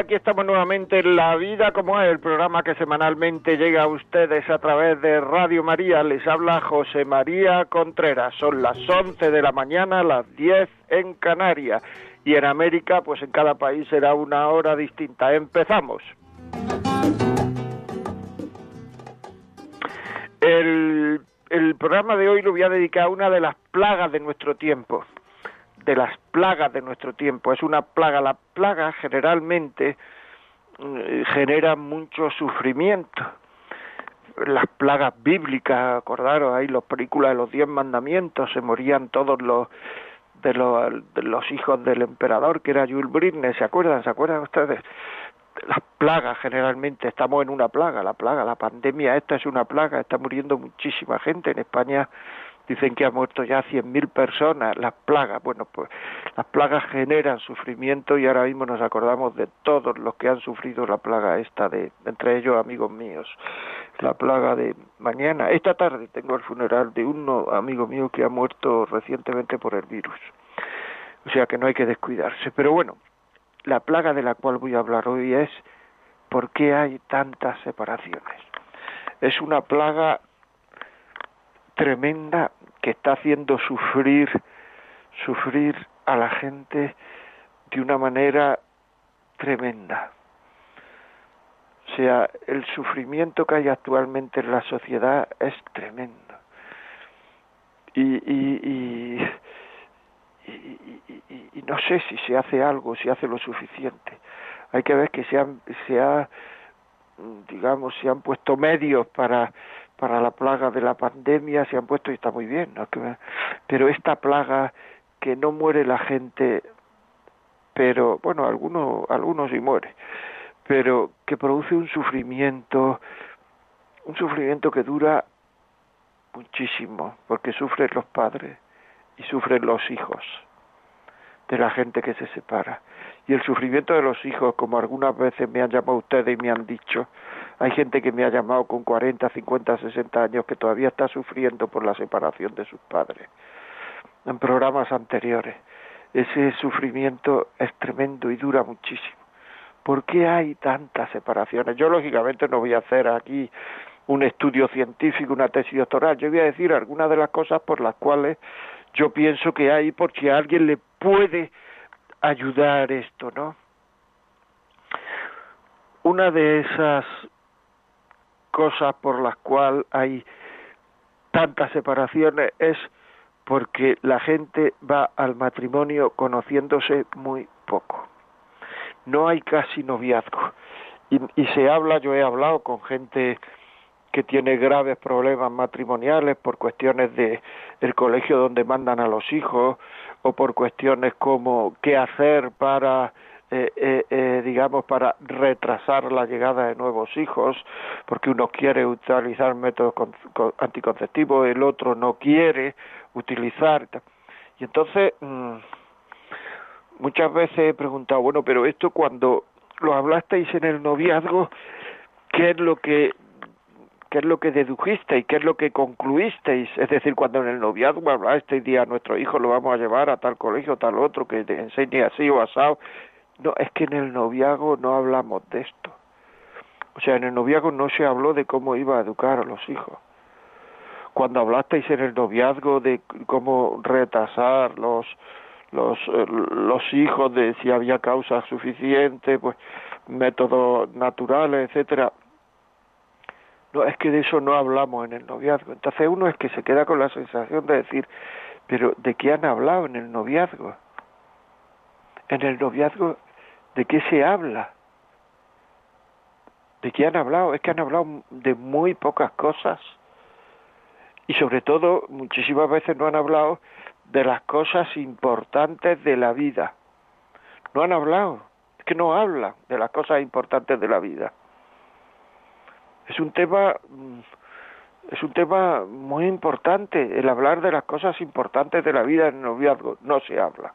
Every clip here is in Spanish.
Aquí estamos nuevamente en La Vida como es, el programa que semanalmente llega a ustedes a través de Radio María. Les habla José María Contreras. Son las 11 de la mañana, las 10 en Canarias. Y en América, pues en cada país será una hora distinta. Empezamos. El, el programa de hoy lo voy a dedicar a una de las plagas de nuestro tiempo de las plagas de nuestro tiempo. Es una plaga. La plaga generalmente eh, genera mucho sufrimiento. Las plagas bíblicas, acordaros, ahí las películas de los diez mandamientos, se morían todos los de los, de los hijos del emperador, que era Jules Britney, ¿se acuerdan? ¿Se acuerdan ustedes? Las plagas generalmente, estamos en una plaga, la plaga, la pandemia esta es una plaga, está muriendo muchísima gente en España dicen que ha muerto ya 100.000 personas, las plagas, bueno, pues las plagas generan sufrimiento y ahora mismo nos acordamos de todos los que han sufrido la plaga esta, de entre ellos amigos míos, la plaga de mañana, esta tarde tengo el funeral de un amigo mío que ha muerto recientemente por el virus, o sea que no hay que descuidarse, pero bueno, la plaga de la cual voy a hablar hoy es ¿por qué hay tantas separaciones? Es una plaga tremenda que está haciendo sufrir sufrir a la gente de una manera tremenda. O sea, el sufrimiento que hay actualmente en la sociedad es tremendo. Y, y, y, y, no sé si se hace algo, si hace lo suficiente. Hay que ver que se, han, se ha, digamos, se han puesto medios para para la plaga de la pandemia se han puesto y está muy bien, ¿no? pero esta plaga que no muere la gente, pero bueno, algunos algunos sí muere, pero que produce un sufrimiento, un sufrimiento que dura muchísimo, porque sufren los padres y sufren los hijos de la gente que se separa. Y el sufrimiento de los hijos, como algunas veces me han llamado ustedes y me han dicho, hay gente que me ha llamado con 40, 50, 60 años que todavía está sufriendo por la separación de sus padres. En programas anteriores. Ese sufrimiento es tremendo y dura muchísimo. ¿Por qué hay tantas separaciones? Yo lógicamente no voy a hacer aquí un estudio científico, una tesis doctoral. Yo voy a decir algunas de las cosas por las cuales yo pienso que hay, porque a alguien le puede ayudar esto, ¿no? Una de esas cosas por las cuales hay tantas separaciones es porque la gente va al matrimonio conociéndose muy poco. No hay casi noviazgo. Y, y, se habla, yo he hablado con gente que tiene graves problemas matrimoniales por cuestiones de el colegio donde mandan a los hijos o por cuestiones como qué hacer para eh, eh, eh, digamos, para retrasar la llegada de nuevos hijos, porque uno quiere utilizar métodos anticonceptivos, el otro no quiere utilizar. Y entonces, mm, muchas veces he preguntado, bueno, pero esto cuando lo hablasteis en el noviazgo, ¿qué es lo que qué es lo que dedujisteis, qué es lo que concluisteis, es decir, cuando en el noviazgo hablasteis día nuestro hijo lo vamos a llevar a tal colegio, tal otro, que enseñe así o asado, no, es que en el noviazgo no hablamos de esto. O sea, en el noviazgo no se habló de cómo iba a educar a los hijos. Cuando hablasteis en el noviazgo de cómo retrasar los los eh, los hijos de si había causa suficiente, pues métodos naturales, etcétera. No, es que de eso no hablamos en el noviazgo. Entonces uno es que se queda con la sensación de decir, pero ¿de qué han hablado en el noviazgo? En el noviazgo ¿De qué se habla? ¿De qué han hablado? Es que han hablado de muy pocas cosas. Y sobre todo, muchísimas veces no han hablado de las cosas importantes de la vida. No han hablado, es que no hablan de las cosas importantes de la vida. Es un tema mm, es un tema muy importante. El hablar de las cosas importantes de la vida en el noviazgo no se habla.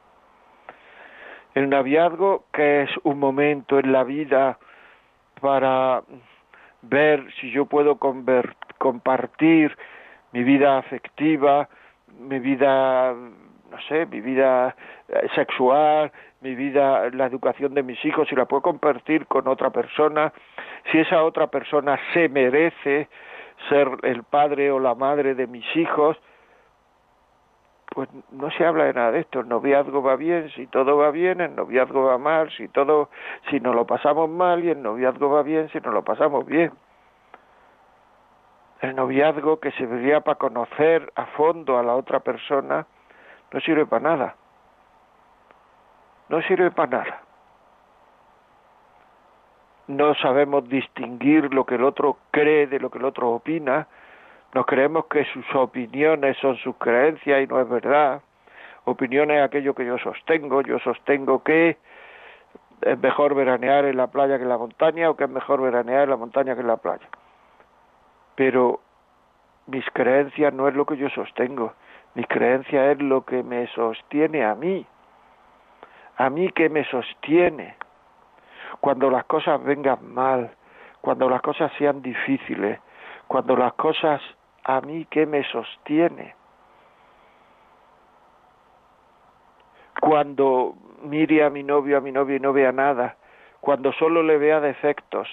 El noviazgo, que es un momento en la vida para ver si yo puedo compartir mi vida afectiva, mi vida, no sé, mi vida eh, sexual, mi vida, la educación de mis hijos, si la puedo compartir con otra persona, si esa otra persona se merece ser el padre o la madre de mis hijos, pues no se habla de nada de esto. El noviazgo va bien, si todo va bien, el noviazgo va mal, si todo, si nos lo pasamos mal y el noviazgo va bien, si nos lo pasamos bien. El noviazgo que serviría para conocer a fondo a la otra persona no sirve para nada. No sirve para nada no sabemos distinguir lo que el otro cree de lo que el otro opina, nos creemos que sus opiniones son sus creencias y no es verdad. Opinión es aquello que yo sostengo, yo sostengo que es mejor veranear en la playa que en la montaña o que es mejor veranear en la montaña que en la playa. Pero mis creencias no es lo que yo sostengo, mis creencias es lo que me sostiene a mí, a mí que me sostiene cuando las cosas vengan mal, cuando las cosas sean difíciles, cuando las cosas a mí que me sostiene. Cuando mire a mi novio, a mi novio y no vea nada, cuando solo le vea defectos,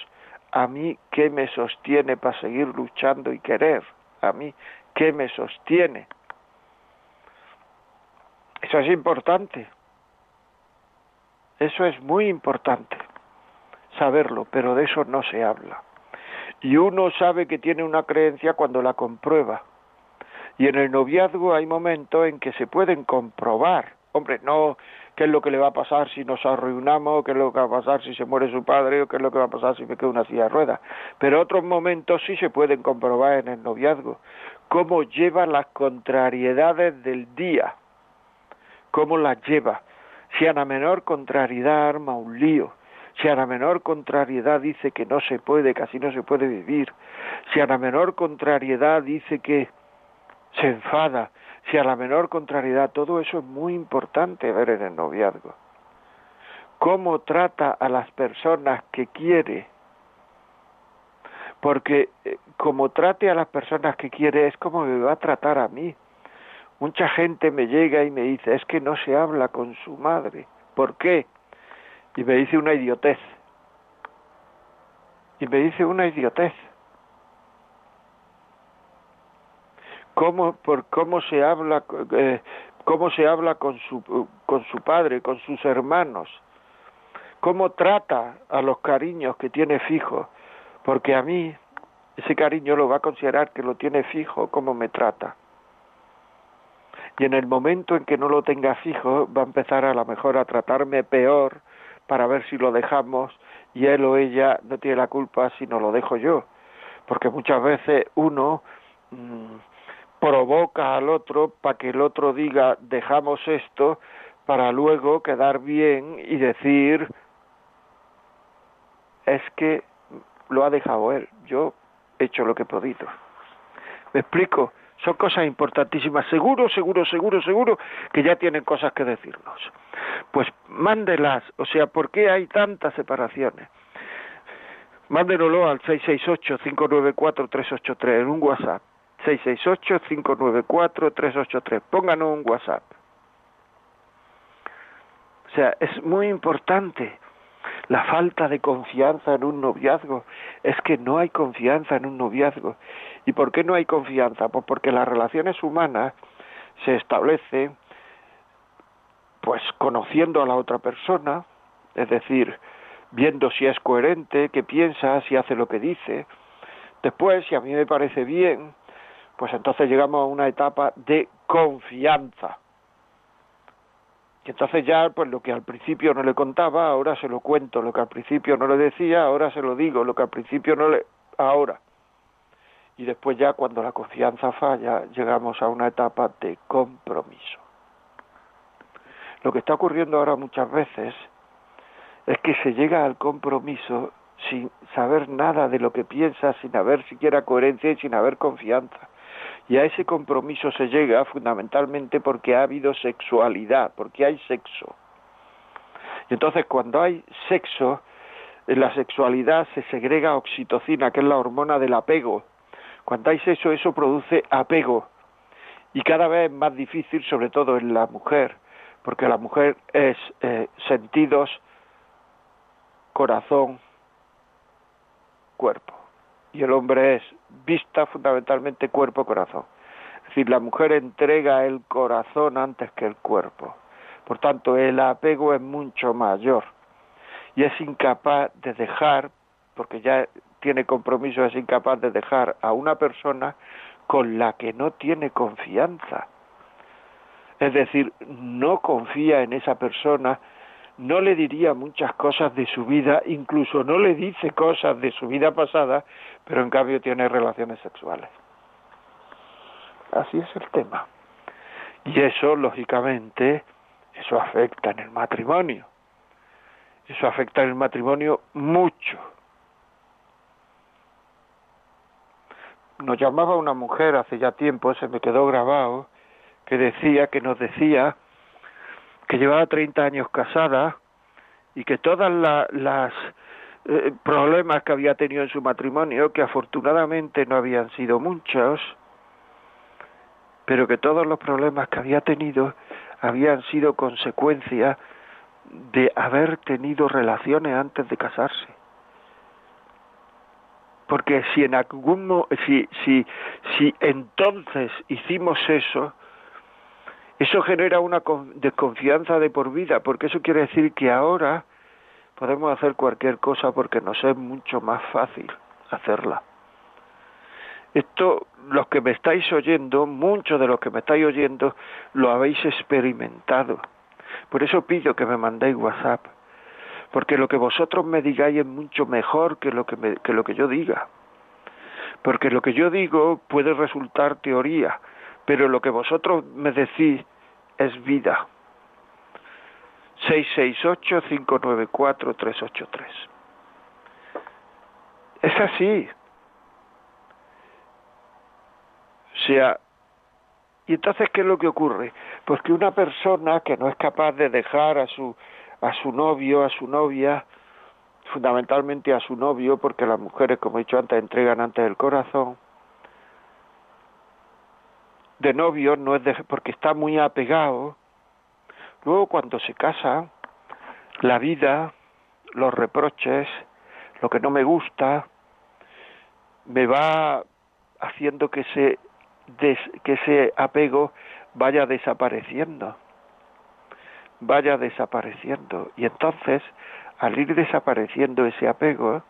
a mí que me sostiene para seguir luchando y querer, a mí que me sostiene. Eso es importante. Eso es muy importante saberlo, pero de eso no se habla. Y uno sabe que tiene una creencia cuando la comprueba. Y en el noviazgo hay momentos en que se pueden comprobar. Hombre, no qué es lo que le va a pasar si nos arruinamos, qué es lo que va a pasar si se muere su padre, o qué es lo que va a pasar si me queda una silla de ruedas. Pero otros momentos sí se pueden comprobar en el noviazgo. Cómo lleva las contrariedades del día. Cómo las lleva. Si a la menor contrariedad arma un lío si a la menor contrariedad dice que no se puede, casi no se puede vivir, si a la menor contrariedad dice que se enfada, si a la menor contrariedad, todo eso es muy importante ver en el noviazgo. Cómo trata a las personas que quiere, porque eh, como trate a las personas que quiere es como me va a tratar a mí. Mucha gente me llega y me dice, es que no se habla con su madre. ¿Por qué? Y me dice una idiotez. Y me dice una idiotez. ¿Cómo, por cómo se habla, eh, cómo se habla con su, con su padre, con sus hermanos? ¿Cómo trata a los cariños que tiene fijo? Porque a mí ese cariño lo va a considerar que lo tiene fijo como me trata. Y en el momento en que no lo tenga fijo, va a empezar a lo mejor a tratarme peor para ver si lo dejamos y él o ella no tiene la culpa si no lo dejo yo. Porque muchas veces uno mm, provoca al otro para que el otro diga dejamos esto para luego quedar bien y decir es que lo ha dejado él, yo he hecho lo que he podido. ¿Me explico? Son cosas importantísimas. Seguro, seguro, seguro, seguro que ya tienen cosas que decirnos. Pues mándelas. O sea, ¿por qué hay tantas separaciones? Mándenlo al 668-594-383 en un WhatsApp. 668-594-383. Pónganos un WhatsApp. O sea, es muy importante la falta de confianza en un noviazgo. Es que no hay confianza en un noviazgo. ¿Y por qué no hay confianza? Pues porque las relaciones humanas se establecen pues conociendo a la otra persona, es decir, viendo si es coherente, qué piensa, si hace lo que dice. Después, si a mí me parece bien, pues entonces llegamos a una etapa de confianza. Y entonces ya, pues lo que al principio no le contaba, ahora se lo cuento, lo que al principio no le decía, ahora se lo digo, lo que al principio no le... ahora y después ya cuando la confianza falla llegamos a una etapa de compromiso. Lo que está ocurriendo ahora muchas veces es que se llega al compromiso sin saber nada de lo que piensa, sin haber siquiera coherencia y sin haber confianza. Y a ese compromiso se llega fundamentalmente porque ha habido sexualidad, porque hay sexo. Y entonces cuando hay sexo, en la sexualidad se segrega oxitocina, que es la hormona del apego. Cuando hay sexo, eso produce apego. Y cada vez es más difícil, sobre todo en la mujer, porque la mujer es eh, sentidos, corazón, cuerpo. Y el hombre es vista fundamentalmente cuerpo-corazón. Es decir, la mujer entrega el corazón antes que el cuerpo. Por tanto, el apego es mucho mayor y es incapaz de dejar, porque ya tiene compromiso, es incapaz de dejar a una persona con la que no tiene confianza. Es decir, no confía en esa persona, no le diría muchas cosas de su vida, incluso no le dice cosas de su vida pasada, pero en cambio tiene relaciones sexuales. Así es el tema. Y eso, lógicamente, eso afecta en el matrimonio. Eso afecta en el matrimonio mucho. Nos llamaba una mujer hace ya tiempo, se me quedó grabado, que decía, que nos decía que llevaba 30 años casada y que todas las eh, problemas que había tenido en su matrimonio, que afortunadamente no habían sido muchos, pero que todos los problemas que había tenido habían sido consecuencia de haber tenido relaciones antes de casarse. Porque si en algún si si si entonces hicimos eso, eso genera una desconfianza de por vida, porque eso quiere decir que ahora podemos hacer cualquier cosa porque nos es mucho más fácil hacerla. Esto, los que me estáis oyendo, muchos de los que me estáis oyendo, lo habéis experimentado. Por eso pido que me mandéis WhatsApp, porque lo que vosotros me digáis es mucho mejor que lo que, que lo que yo diga. Porque lo que yo digo puede resultar teoría, pero lo que vosotros me decís es vida. 668-594-383. Es así. O sea, y entonces, ¿qué es lo que ocurre? Pues que una persona que no es capaz de dejar a su, a su novio, a su novia, fundamentalmente a su novio, porque las mujeres, como he dicho antes, entregan antes el corazón, de novio no es de, porque está muy apegado, luego cuando se casa, la vida, los reproches, lo que no me gusta, me va haciendo que se que ese apego vaya desapareciendo, vaya desapareciendo. Y entonces, al ir desapareciendo ese apego,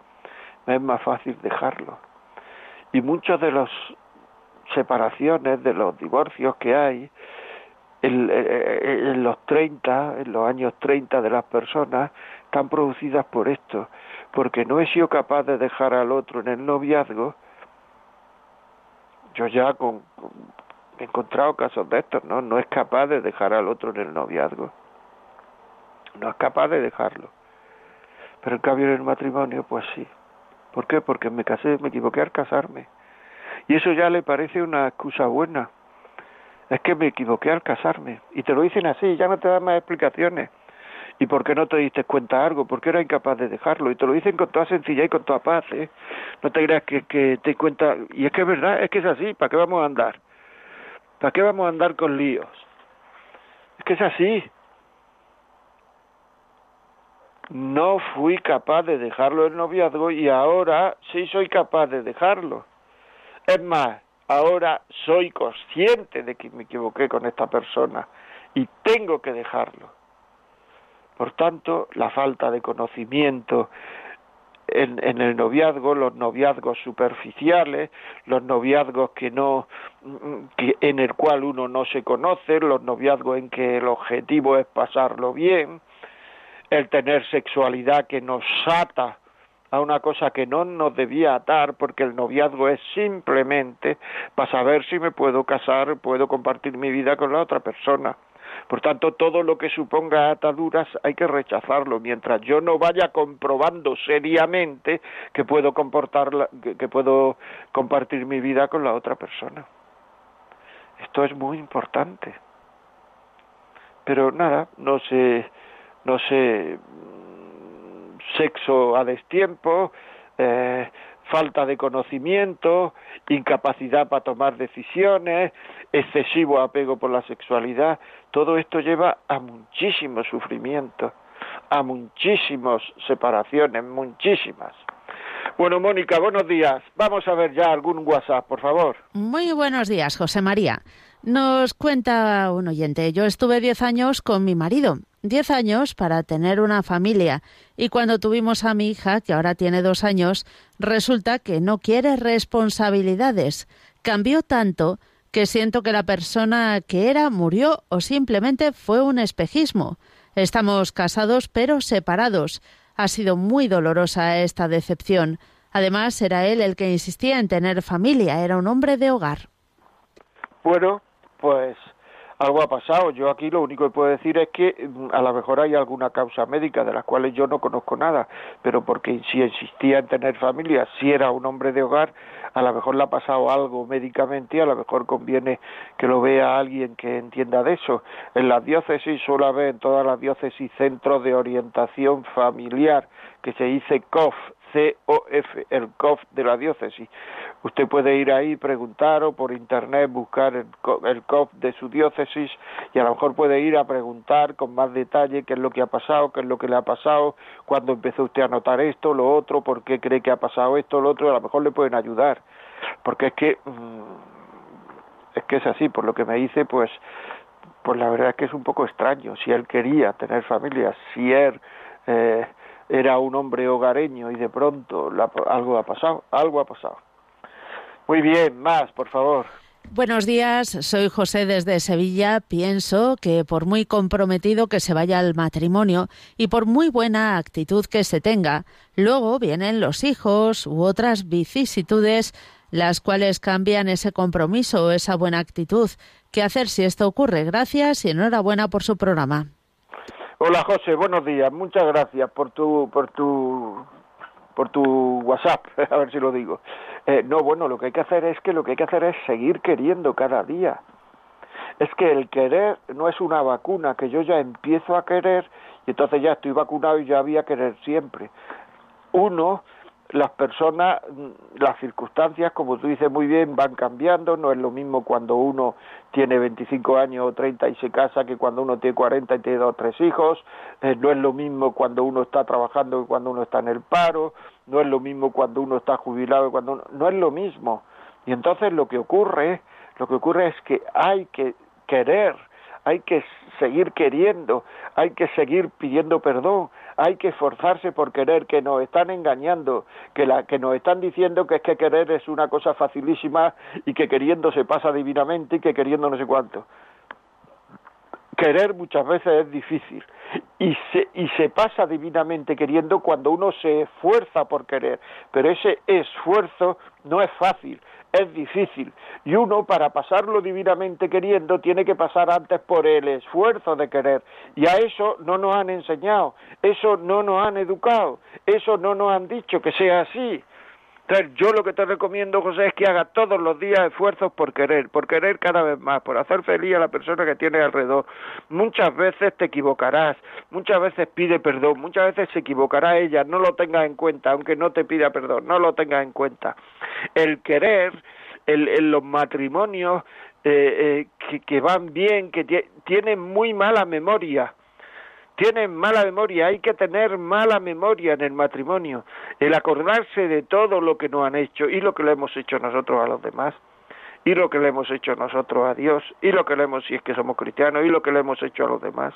es más fácil dejarlo. Y muchas de las separaciones, de los divorcios que hay, en, los 30, en los años 30 de las personas, están producidas por esto, porque no he sido capaz de dejar al otro en el noviazgo yo ya con, he encontrado casos de estos, ¿no? No es capaz de dejar al otro en el noviazgo. No es capaz de dejarlo. Pero en cambio en el matrimonio, pues sí. ¿Por qué? Porque me casé, me equivoqué al casarme. Y eso ya le parece una excusa buena. Es que me equivoqué al casarme. Y te lo dicen así, ya no te dan más explicaciones. ¿Y por qué no te diste cuenta algo? ¿Por qué era incapaz de dejarlo? Y te lo dicen con toda sencillez y con toda paz, ¿eh? No te creas que, que te cuenta... Y es que es verdad, es que es así, ¿para qué vamos a andar? ¿Para qué vamos a andar con líos? Es que es así. No fui capaz de dejarlo el noviazgo y ahora sí soy capaz de dejarlo. Es más, ahora soy consciente de que me equivoqué con esta persona y tengo que dejarlo. Por tanto, la falta de conocimiento en, el noviazgo, los noviazgos superficiales, los noviazgos que no, que, en el cual uno no se conoce, los noviazgos en que el objetivo es pasarlo bien, el tener sexualidad que nos ata a una cosa que no nos debía atar porque el noviazgo es simplemente para saber si me puedo casar, puedo compartir mi vida con la otra persona Por tanto, todo lo que suponga ataduras hay que rechazarlo, mientras yo no vaya comprobando seriamente que puedo comportar, que puedo compartir mi vida con la otra persona. Esto es muy importante. Pero nada, no sé, no mm, sexo a destiempo, eh, falta de conocimiento, incapacidad para tomar decisiones, excesivo apego por la sexualidad, todo esto lleva a muchísimo sufrimiento, a muchísimas separaciones, muchísimas. Bueno, Mónica, buenos días. Vamos a ver ya algún WhatsApp, por favor. Muy buenos días, José María. Nos cuenta un oyente, yo estuve diez años con mi marido, diez años para tener una familia, y cuando tuvimos a mi hija, que ahora tiene dos años, resulta que no quiere responsabilidades. Cambió tanto que siento que la persona que era murió o simplemente fue un espejismo. Estamos casados pero separados. Ha sido muy dolorosa esta decepción. Además, era él el que insistía en tener familia, era un hombre de hogar. Bueno, pues algo ha pasado. Yo aquí lo único que puedo decir es que mm, a lo mejor hay alguna causa médica de las cuales yo no conozco nada, pero porque si insistía en tener familia, si era un hombre de hogar, a lo mejor le ha pasado algo médicamente y a lo mejor conviene que lo vea alguien que entienda de eso. En las diócesis suele haber en todas las diócesis centros de orientación familiar que se dice COF, COF, el COF de la diócesis. Usted puede ir ahí, preguntar o por internet buscar el, COF de su diócesis y a lo mejor puede ir a preguntar con más detalle qué es lo que ha pasado, qué es lo que le ha pasado, cuándo empezó usted a notar esto, lo otro, por qué cree que ha pasado esto, lo otro, a lo mejor le pueden ayudar. Porque es que, mm, es que es así, por lo que me dice, pues, pues la verdad es que es un poco extraño. Si él quería tener familia, si él... Eh, era un hombre hogareño y de pronto algo ha pasado, algo ha pasado. Muy bien, más, por favor. Buenos días, soy José desde Sevilla. Pienso que por muy comprometido que se vaya al matrimonio y por muy buena actitud que se tenga, luego vienen los hijos u otras vicisitudes las cuales cambian ese compromiso o esa buena actitud. ¿Qué hacer si esto ocurre? Gracias y enhorabuena por su programa. Hola José, buenos días. Muchas gracias por tu por tu por tu WhatsApp, a ver si lo digo. Eh, no, bueno, lo que hay que hacer es que lo que hay que hacer es seguir queriendo cada día. Es que el querer no es una vacuna, que yo ya empiezo a querer y entonces ya estoy vacunado y ya había querer siempre. Uno las personas, las circunstancias, como tú dices muy bien, van cambiando. No es lo mismo cuando uno tiene 25 años o 30 y se casa que cuando uno tiene 40 y tiene dos o tres hijos. Eh, no es lo mismo cuando uno está trabajando que cuando uno está en el paro. No es lo mismo cuando uno está jubilado que cuando uno... No es lo mismo. Y entonces lo que ocurre, lo que ocurre es que hay que querer, hay que seguir queriendo, hay que seguir pidiendo perdón, hay que esforzarse por querer, que nos están engañando, que, la, que nos están diciendo que es que querer es una cosa facilísima y que queriendo se pasa divinamente y que queriendo no sé cuánto. Querer muchas veces es difícil. Y se, y se pasa divinamente queriendo cuando uno se esfuerza por querer, pero ese esfuerzo no es fácil, es difícil. Y uno para pasarlo divinamente queriendo tiene que pasar antes por el esfuerzo de querer. Y a eso no nos han enseñado, eso no nos han educado, eso no nos han dicho que sea así. Entonces, yo lo que te recomiendo, José, es que haga todos los días esfuerzos por querer, por querer cada vez más, por hacer feliz a la persona que tienes alrededor. Muchas veces te equivocarás, muchas veces pide perdón, muchas veces se equivocará ella, no lo tengas en cuenta, aunque no te pida perdón, no lo tengas en cuenta. El querer, el, los matrimonios eh, eh, que, van bien, que tienen muy mala memoria, tienen mala memoria, hay que tener mala memoria en el matrimonio, el acordarse de todo lo que nos han hecho y lo que le hemos hecho nosotros a los demás, y lo que le hemos hecho nosotros a Dios, y lo que le hemos, si es que somos cristianos, y lo que le hemos hecho a los demás.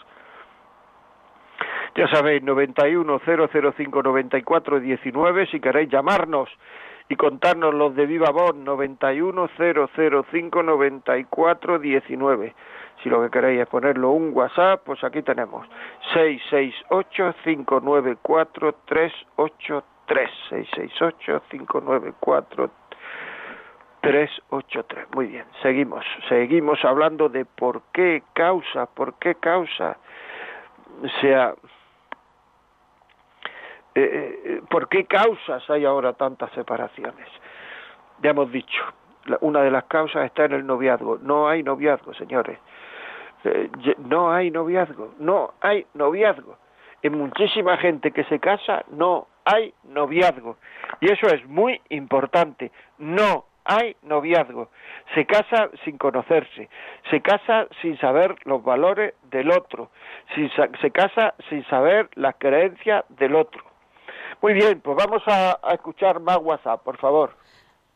Ya sabéis, 91 005 94 19, si queréis llamarnos y contarnos los de Viva Voz, 91 005 94 19. Si lo que queréis es ponerlo un WhatsApp, pues aquí tenemos 668-594-383. 668-594-383. 383. Muy bien, seguimos. Seguimos hablando de por qué causa, por qué causa. O sea, eh, eh, ¿por qué causas hay ahora tantas separaciones? Ya hemos dicho, una de las causas está en el noviazgo. No hay noviazgo, señores. Eh, no hay noviazgo, no hay noviazgo. En muchísima gente que se casa no hay noviazgo. Y eso es muy importante. No hay noviazgo. Se casa sin conocerse, se casa sin saber los valores del otro, se casa sin saber las creencias del otro. Muy bien, pues vamos a, a escuchar más WhatsApp, por favor.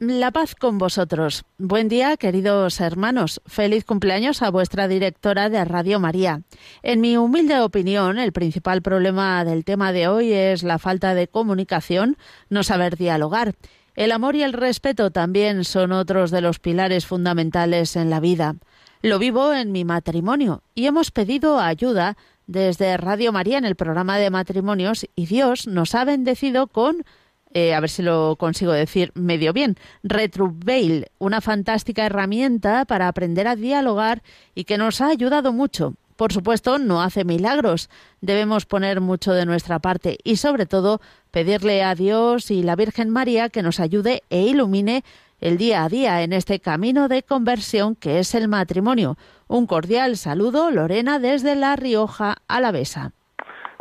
La paz con vosotros. Buen día, queridos hermanos. Feliz cumpleaños a vuestra directora de Radio María. En mi humilde opinión, el principal problema del tema de hoy es la falta de comunicación, no saber dialogar. El amor y el respeto también son otros de los pilares fundamentales en la vida. Lo vivo en mi matrimonio y hemos pedido ayuda desde Radio María en el programa de matrimonios y Dios nos ha bendecido con eh, a ver si lo consigo decir medio bien, Retruveil, una fantástica herramienta para aprender a dialogar y que nos ha ayudado mucho. Por supuesto, no hace milagros. Debemos poner mucho de nuestra parte y, sobre todo, pedirle a Dios y la Virgen María que nos ayude e ilumine el día a día en este camino de conversión que es el matrimonio. Un cordial saludo, Lorena, desde La Rioja Alavesa.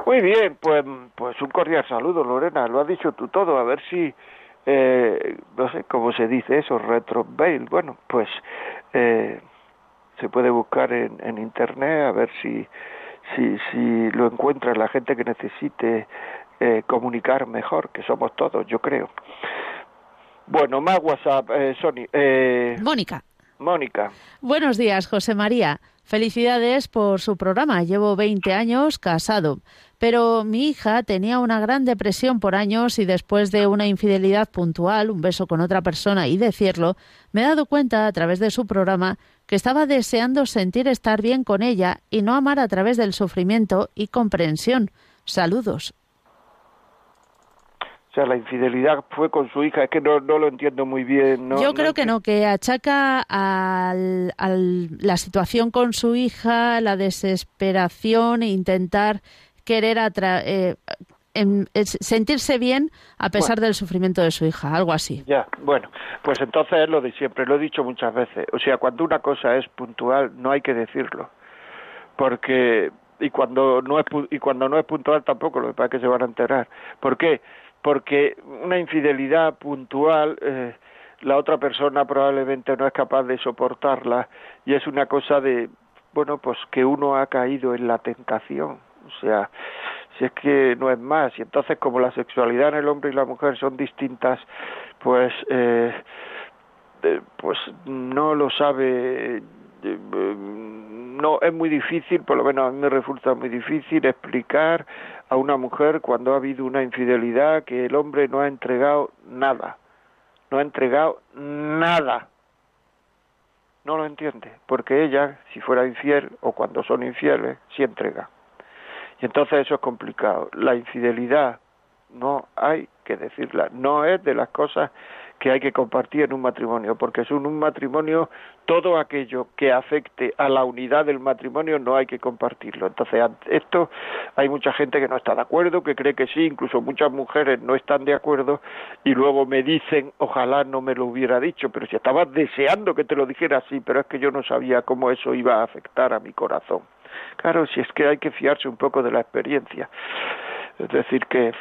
Muy bien, pues, pues un cordial saludo, Lorena. Lo has dicho tú todo. A ver si, eh, no sé cómo se dice eso, retro Bueno, pues eh, se puede buscar en, en internet a ver si, si, si lo encuentra la gente que necesite eh, comunicar mejor, que somos todos, yo creo. Bueno, más WhatsApp, eh, Sony. Eh, Mónica. Mónica. Buenos días, José María. Felicidades por su programa. Llevo 20 años casado. Pero mi hija tenía una gran depresión por años y después de una infidelidad puntual, un beso con otra persona y decirlo, me he dado cuenta a través de su programa que estaba deseando sentir estar bien con ella y no amar a través del sufrimiento y comprensión. Saludos. O sea, la infidelidad fue con su hija, es que no, lo entiendo muy bien. Yo creo que no, que achaca a la situación con su hija, la desesperación e intentar querer eh, sentirse bien a pesar del sufrimiento de su hija, algo así. Ya, bueno, pues entonces es lo de siempre, lo he dicho muchas veces. O sea, cuando una cosa es puntual, no hay que decirlo. Porque y cuando no es y cuando no es puntual tampoco, lo que pasa es que se van a enterar. ¿Por qué? Porque una infidelidad puntual eh, la otra persona probablemente no es capaz de soportarla y es una cosa de bueno, pues que uno ha caído en la tentación o sea, si es que no es más, y entonces como la sexualidad en el hombre y la mujer son distintas, pues, eh, pues no lo sabe, eh, no es muy difícil, por lo menos a mí me resulta muy difícil explicar a una mujer cuando ha habido una infidelidad que el hombre no ha entregado nada, no ha entregado nada. No lo entiende, porque ella, si fuera infiel o cuando son infieles, sí entrega. Y entonces eso es complicado. La infidelidad no hay que decirla, no es de las cosas que hay que compartir en un matrimonio, porque es un matrimonio todo aquello que afecte a la unidad del matrimonio no hay que compartirlo. Entonces, esto hay mucha gente que no está de acuerdo, que cree que sí, incluso muchas mujeres no están de acuerdo y luego me dicen, ojalá no me lo hubiera dicho, pero si estabas deseando que te lo dijera así, pero es que yo no sabía cómo eso iba a afectar a mi corazón. Claro, si es que hay que fiarse un poco de la experiencia. Es decir, que,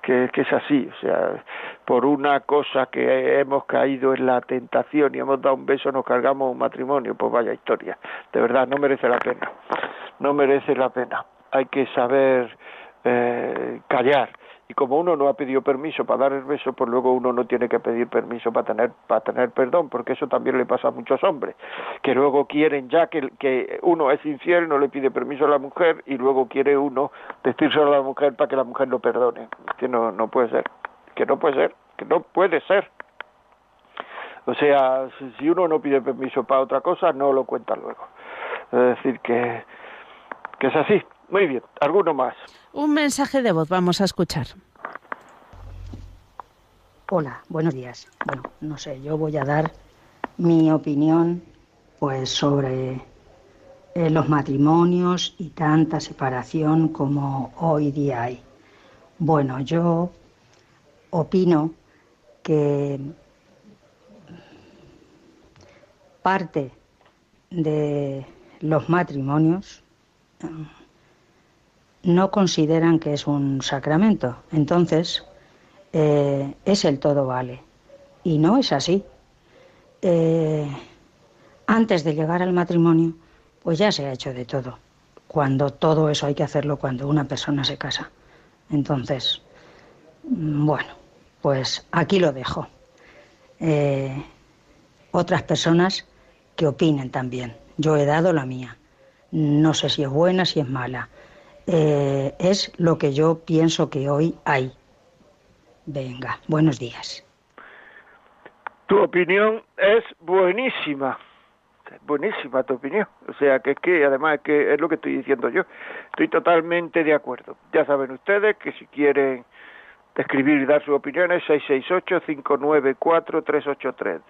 que, es así, o sea, por una cosa que hemos caído en la tentación y hemos dado un beso, nos cargamos un matrimonio, pues vaya historia. De verdad, no merece la pena, no merece la pena. Hay que saber eh, callar y como uno no ha pedido permiso para dar el beso, pues luego uno no tiene que pedir permiso para tener para tener perdón, porque eso también le pasa a muchos hombres, que luego quieren ya que, que uno es infiel, no le pide permiso a la mujer y luego quiere uno decírselo a la mujer para que la mujer lo perdone, que no no puede ser, que no puede ser, que no puede ser. O sea, si uno no pide permiso para otra cosa, no lo cuenta luego. Es decir, que, que es así. Muy bien, ¿alguno más? Un mensaje de voz, vamos a escuchar. Hola, buenos días. Bueno, no sé, yo voy a dar mi opinión pues sobre eh, los matrimonios y tanta separación como hoy día hay. Bueno, yo opino que parte de los matrimonios eh, no consideran que es un sacramento. Entonces, eh, es el todo vale. Y no es así. Eh, antes de llegar al matrimonio, pues ya se ha hecho de todo. Cuando todo eso hay que hacerlo cuando una persona se casa. Entonces, mm, bueno, pues aquí lo dejo. otras personas que opinen también. Yo he dado la mía. No sé si es buena, si es mala. Eh, es lo que yo pienso que hoy hay. Venga, buenos días. Tu opinión es buenísima. Buenísima tu opinión. O sea, que es que además es que es lo que estoy diciendo yo. Estoy totalmente de acuerdo. Ya saben ustedes que si quieren escribir y dar su opinión es 668-594-383.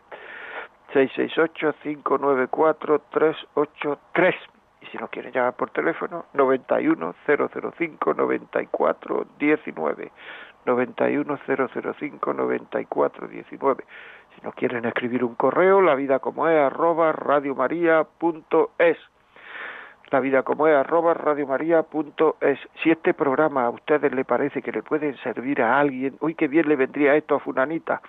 668-594-383. Y si no quieren llamar por teléfono, 91-005-94-19. 91-005-94-19. Si no quieren escribir un correo, la vida como es, arroba radiomaria.es la vida como es arroba radiomaria.es. Si este programa a ustedes le parece que le pueden servir a alguien, uy, qué bien le vendría esto a fulanita,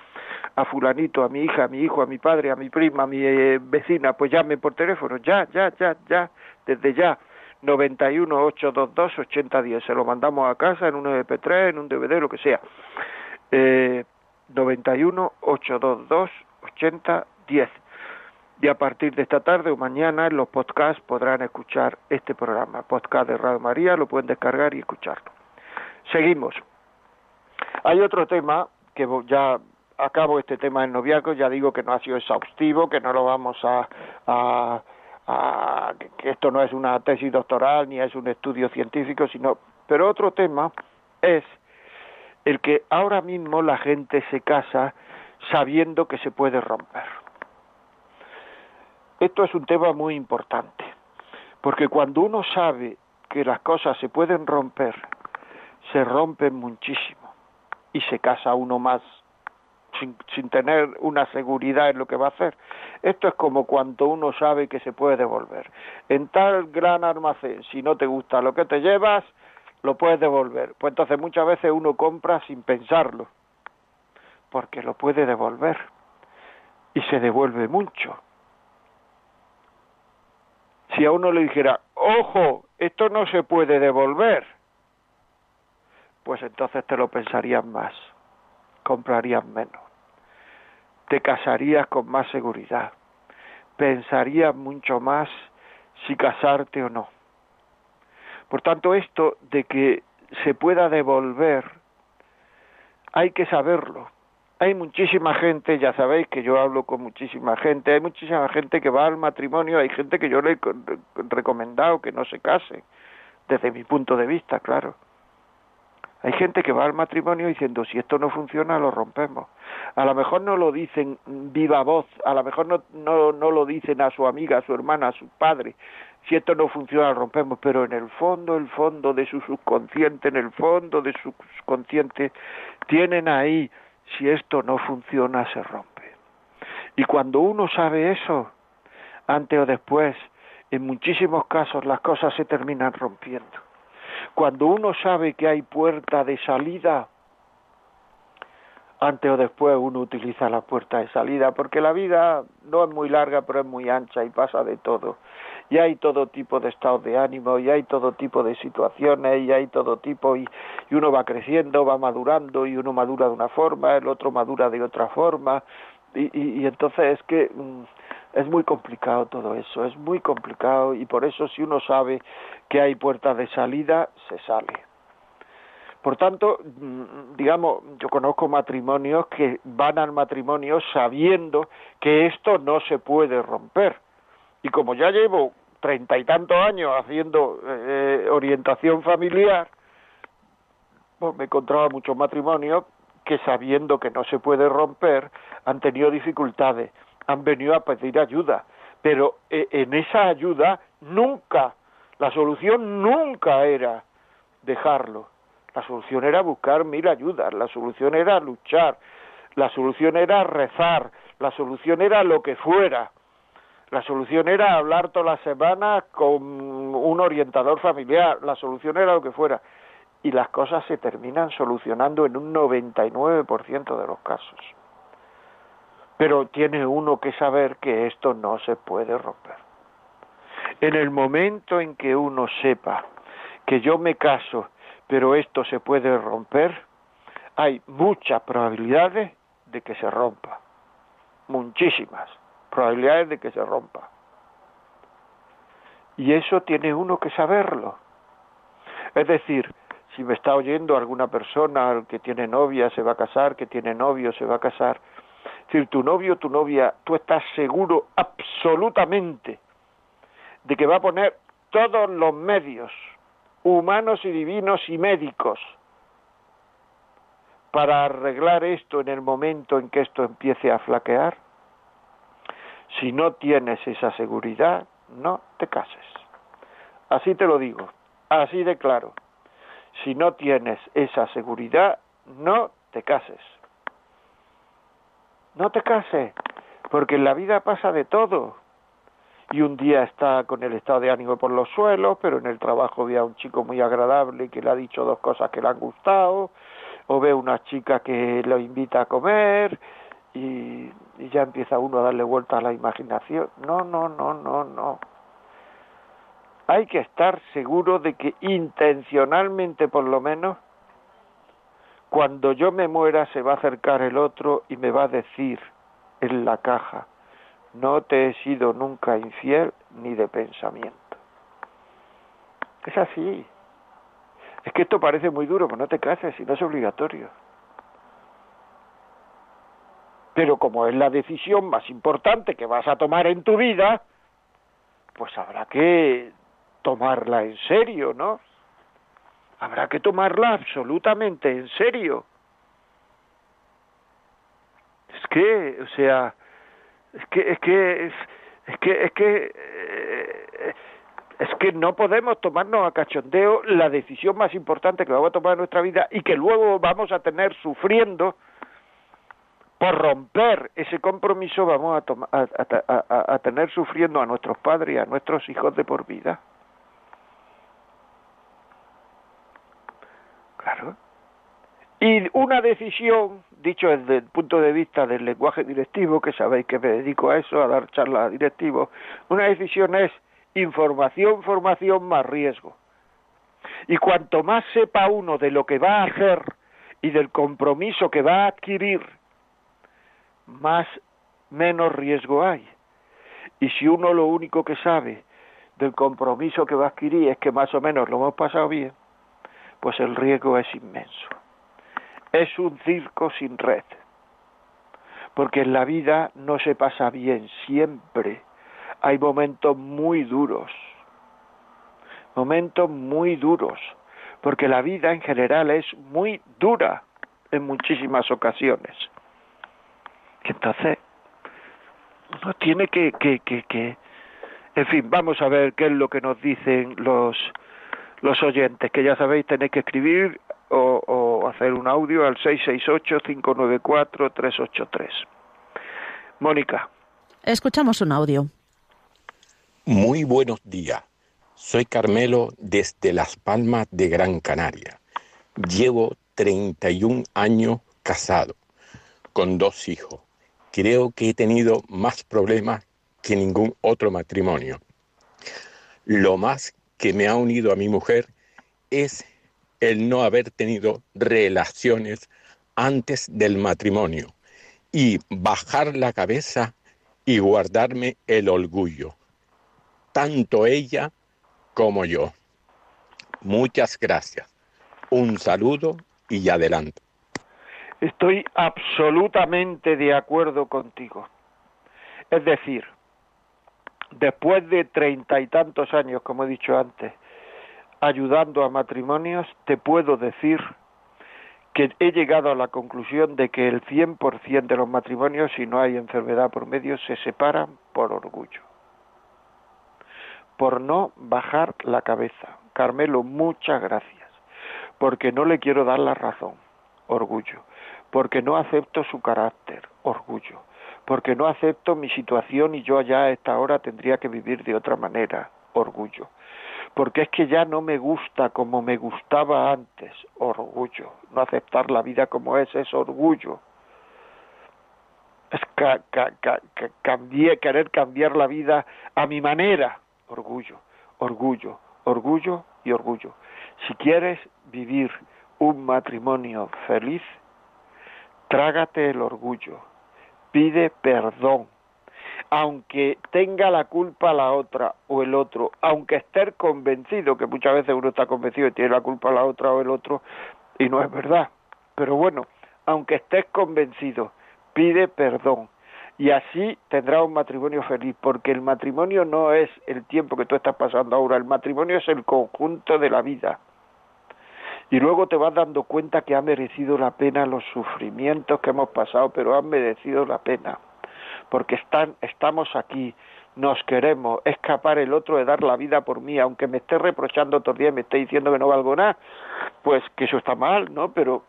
a fulanito, a mi hija, a mi hijo, a mi padre, a mi prima, a mi eh, vecina, pues llame por teléfono, ya, ya, ya, ya, desde ya. 91 822 8010 se lo mandamos a casa en un MP3, en un DVD, lo que sea. Eh, 91 822 8010 y a partir de esta tarde o mañana en los podcasts podrán escuchar este programa. Podcast de Radio María, lo pueden descargar y escucharlo. Seguimos. Hay otro tema que ya acabo este tema del noviazgo, ya digo que no ha sido exhaustivo, que no lo vamos a, a, que esto no es una tesis doctoral ni es un estudio científico, sino pero otro tema es el que ahora mismo la gente se casa sabiendo que se puede romper. Esto es un tema muy importante, porque cuando uno sabe que las cosas se pueden romper, se rompen muchísimo y se casa uno más sin, tener una seguridad en lo que va a hacer. Esto es como cuando uno sabe que se puede devolver. En tal gran almacén, si no te gusta lo que te llevas, lo puedes devolver. Pues entonces muchas veces uno compra sin pensarlo, porque lo puede devolver y se devuelve mucho si a uno le dijera, ojo, esto no se puede devolver, pues entonces te lo pensarías más, comprarías menos, te casarías con más seguridad, pensarías mucho más si casarte o no. Por tanto, esto de que se pueda devolver, hay que saberlo, hay muchísima gente, ya sabéis que yo hablo con muchísima gente, hay muchísima gente que va al matrimonio, hay gente que yo le he recomendado que no se case, desde mi punto de vista, claro. Hay gente que va al matrimonio diciendo, si esto no funciona, lo rompemos. A lo mejor no lo dicen viva voz, a lo mejor no, no, no lo dicen a su amiga, a su hermana, a su padre, si esto no funciona, lo rompemos, pero en el fondo, el fondo de su subconsciente, en el fondo de su subconsciente, tienen ahí si esto no funciona se rompe. Y cuando uno sabe eso, antes o después, en muchísimos casos las cosas se terminan rompiendo. Cuando uno sabe que hay puerta de salida, antes o después uno utiliza la puerta de salida, porque la vida no es muy larga, pero es muy ancha y pasa de todo. Y hay todo tipo de estados de ánimo, y hay todo tipo de situaciones, y hay todo tipo, y, uno va creciendo, va madurando, y uno madura de una forma, el otro madura de otra forma, y, y, entonces es que mm, es muy complicado todo eso, es muy complicado, y por eso si uno sabe que hay puertas de salida, se sale. Por tanto, mm, digamos, yo conozco matrimonios que van al matrimonio sabiendo que esto no se puede romper. Y como ya llevo treinta y tantos años haciendo eh, orientación familiar, pues me encontraba muchos matrimonios que sabiendo que no se puede romper, han tenido dificultades, han venido a pedir ayuda, pero eh, en esa ayuda nunca, la solución nunca era dejarlo, la solución era buscar mil ayudas, la solución era luchar, la solución era rezar, la solución era lo que fuera, la solución era hablar todas las semanas con un orientador familiar, la solución era lo que fuera. Y las cosas se terminan solucionando en un 99% de los casos. Pero tiene uno que saber que esto no se puede romper. En el momento en que uno sepa que yo me caso, pero esto se puede romper, hay muchas probabilidades de que se rompa. Muchísimas probabilidades de que se rompa. Y eso tiene uno que saberlo. Es decir, si me está oyendo alguna persona que tiene novia se va a casar, que tiene novio se va a casar, es decir, tu novio, tu novia, tú estás seguro absolutamente de que va a poner todos los medios, humanos y divinos y médicos, para arreglar esto en el momento en que esto empiece a flaquear? Si no tienes esa seguridad, no te cases. Así te lo digo, así de claro. Si no tienes esa seguridad, no te cases. No te cases, porque en la vida pasa de todo. Y un día está con el estado de ánimo por los suelos, pero en el trabajo ve a un chico muy agradable que le ha dicho dos cosas que le han gustado, o ve una chica que lo invita a comer, y, ya empieza uno a darle vuelta a la imaginación. No, no, no, no, no. Hay que estar seguro de que intencionalmente por lo menos, cuando yo me muera se va a acercar el otro y me va a decir en la caja, no te he sido nunca infiel ni de pensamiento. Es así. Es que esto parece muy duro, pero no te cases y no es obligatorio. Pero como es la decisión más importante que vas a tomar en tu vida, pues habrá que tomarla en serio, ¿no? Habrá que tomarla absolutamente en serio. Es que, o sea, es que, es que, es, que, es que, eh, es que no podemos tomarnos a cachondeo la decisión más importante que vamos a tomar en nuestra vida y que luego vamos a tener sufriendo por romper ese compromiso vamos a, a, tener sufriendo a nuestros padres y a nuestros hijos de por vida. Claro. Y una decisión, dicho desde el punto de vista del lenguaje directivo, que sabéis que me dedico a eso, a dar charlas a directivos, una decisión es información, formación más riesgo. Y cuanto más sepa uno de lo que va a hacer y del compromiso que va a adquirir más menos riesgo hay. Y si uno lo único que sabe del compromiso que va a adquirir es que más o menos lo hemos pasado bien, pues el riesgo es inmenso. Es un circo sin red. Porque en la vida no se pasa bien siempre. Hay momentos muy duros. Momentos muy duros. Porque la vida en general es muy dura en muchísimas ocasiones. Entonces, uno tiene que, que, que, que, en fin, vamos a ver qué es lo que nos dicen los, los oyentes, que ya sabéis, tenéis que escribir o, o hacer un audio al 668-594-383. Mónica. Escuchamos un audio. Muy buenos días. Soy Carmelo desde Las Palmas de Gran Canaria. Llevo 31 años casado, con dos hijos creo que he tenido más problemas que ningún otro matrimonio. Lo más que me ha unido a mi mujer es el no haber tenido relaciones antes del matrimonio y bajar la cabeza y guardarme el orgullo, tanto ella como yo. Muchas gracias. Un saludo y adelante. Estoy absolutamente de acuerdo contigo. Es decir, después de treinta y tantos años, como he dicho antes, ayudando a matrimonios, te puedo decir que he llegado a la conclusión de que el 100% de los matrimonios, si no hay enfermedad por medio, se separan por orgullo, por no bajar la cabeza. Carmelo, muchas gracias, porque no le quiero dar la razón, orgullo, porque no acepto su carácter, orgullo, porque no acepto mi situación y yo allá a esta hora tendría que vivir de otra manera, orgullo porque es que ya no me gusta como me gustaba antes, orgullo, no aceptar la vida como es, es orgullo. Es querer cambiar la vida a mi manera, orgullo, orgullo, orgullo y orgullo. Si quieres vivir un matrimonio feliz, trágate el orgullo, pide perdón, aunque tenga la culpa la otra o el otro, aunque esté convencido, que muchas veces uno está convencido y tiene la culpa la otra o el otro, y no es verdad. Pero bueno, aunque estés convencido, pide perdón. Y así tendrás un matrimonio feliz, porque el matrimonio no es el tiempo que tú estás pasando ahora, el matrimonio es el conjunto de la vida. Y luego te vas dando cuenta que ha merecido la pena los sufrimientos que hemos pasado, pero han merecido la pena porque están, estamos aquí, nos queremos, es capaz el otro de dar la vida por mí, aunque me esté reprochando el día y me esté diciendo que no valgo nada, pues que eso está mal, ¿no? Pero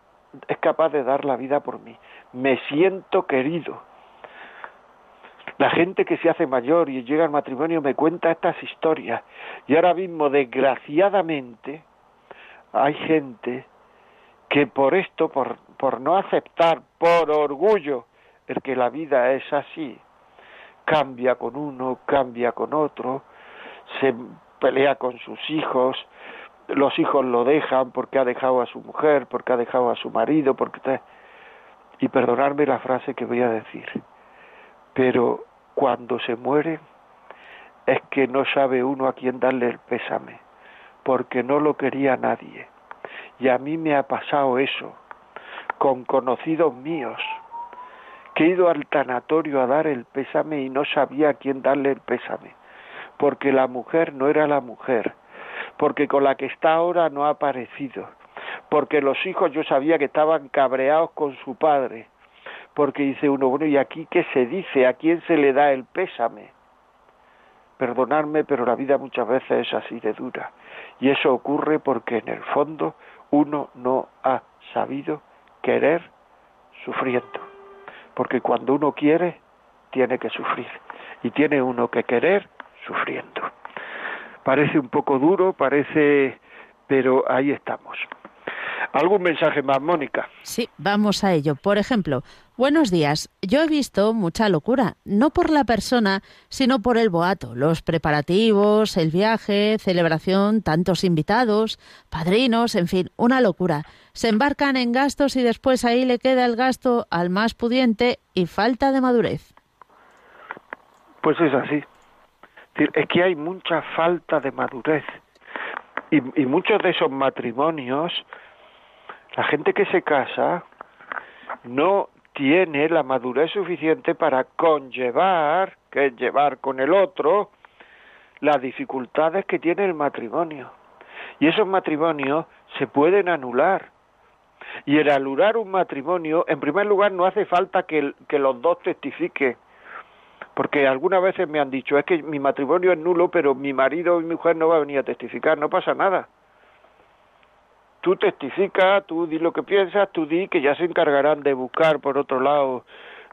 es capaz de dar la vida por mí. Me siento querido. La gente que se hace mayor y llega al matrimonio me cuenta estas historias. Y ahora mismo, desgraciadamente, hay gente que por esto, por, por no aceptar, por orgullo, el que la vida es así, cambia con uno, cambia con otro, se pelea con sus hijos, los hijos lo dejan porque ha dejado a su mujer, porque ha dejado a su marido, porque y perdonarme la frase que voy a decir, pero cuando se muere es que no sabe uno a quién darle el pésame, porque no lo quería nadie. Y a mí me ha pasado eso con conocidos míos que he ido al tanatorio a dar el pésame y no sabía a quién darle el pésame, porque la mujer no era la mujer, porque con la que está ahora no ha aparecido, porque los hijos yo sabía que estaban cabreados con su padre, porque dice uno, bueno, ¿y aquí qué se dice? ¿A quién se le da el pésame? Perdonadme, pero la vida muchas veces es así de dura. Y eso ocurre porque en el fondo uno no ha sabido querer sufriendo porque cuando uno quiere, tiene que sufrir, y tiene uno que querer sufriendo. Parece un poco duro, parece, pero ahí estamos. ¿Algún mensaje más, Mónica? Sí, vamos a ello. Por ejemplo, buenos días. Yo he visto mucha locura, no por la persona, sino por el boato, los preparativos, el viaje, celebración, tantos invitados, padrinos, en fin, una locura. Se embarcan en gastos y después ahí le queda el gasto al más pudiente y falta de madurez. Pues es así. Es que hay mucha falta de madurez. Y, y muchos de esos matrimonios la gente que se casa no tiene la madurez suficiente para conllevar, que es llevar con el otro, las dificultades que tiene el matrimonio. Y esos matrimonios se pueden anular. Y el anular un matrimonio, en primer lugar, no hace falta que, que los dos testifiquen. Porque algunas veces me han dicho, es que mi matrimonio es nulo, pero mi marido y mi mujer no va a venir a testificar, no pasa nada tú testifica, tú di lo que piensas, tú di que ya se encargarán de buscar por otro lado,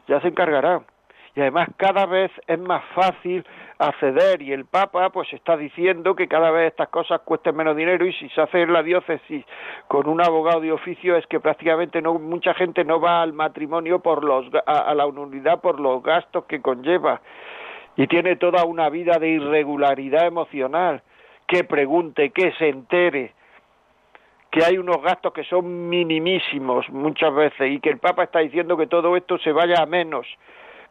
ya se encargarán. Y además cada vez es más fácil acceder y el Papa pues está diciendo que cada vez estas cosas cuesten menos dinero y si se hace en la diócesis con un abogado de oficio es que prácticamente no mucha gente no va al matrimonio por los a, a la unidad por los gastos que conlleva. Y tiene toda una vida de irregularidad emocional. Que pregunte, que se entere, que hay unos gastos que son minimísimos muchas veces y que el Papa está diciendo que todo esto se vaya a menos,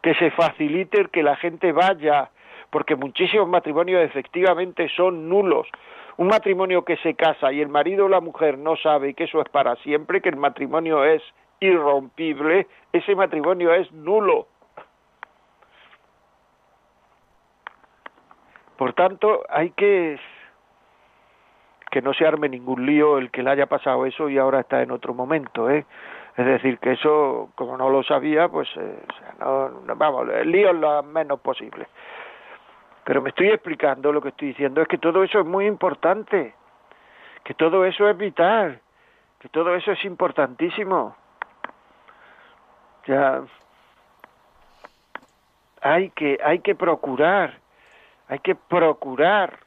que se facilite el que la gente vaya, porque muchísimos matrimonios efectivamente son nulos. Un matrimonio que se casa y el marido o la mujer no sabe que eso es para siempre, que el matrimonio es irrompible, ese matrimonio es nulo. Por tanto, hay que que no se arme ningún lío el que le haya pasado eso y ahora está en otro momento, ¿eh? Es decir, que eso, como no lo sabía, pues, eh, no, vamos, el lío es lo menos posible. Pero me estoy explicando, lo que estoy diciendo es que todo eso es muy importante, que todo eso es vital, que todo eso es importantísimo. Ya hay que hay que procurar, hay que procurar,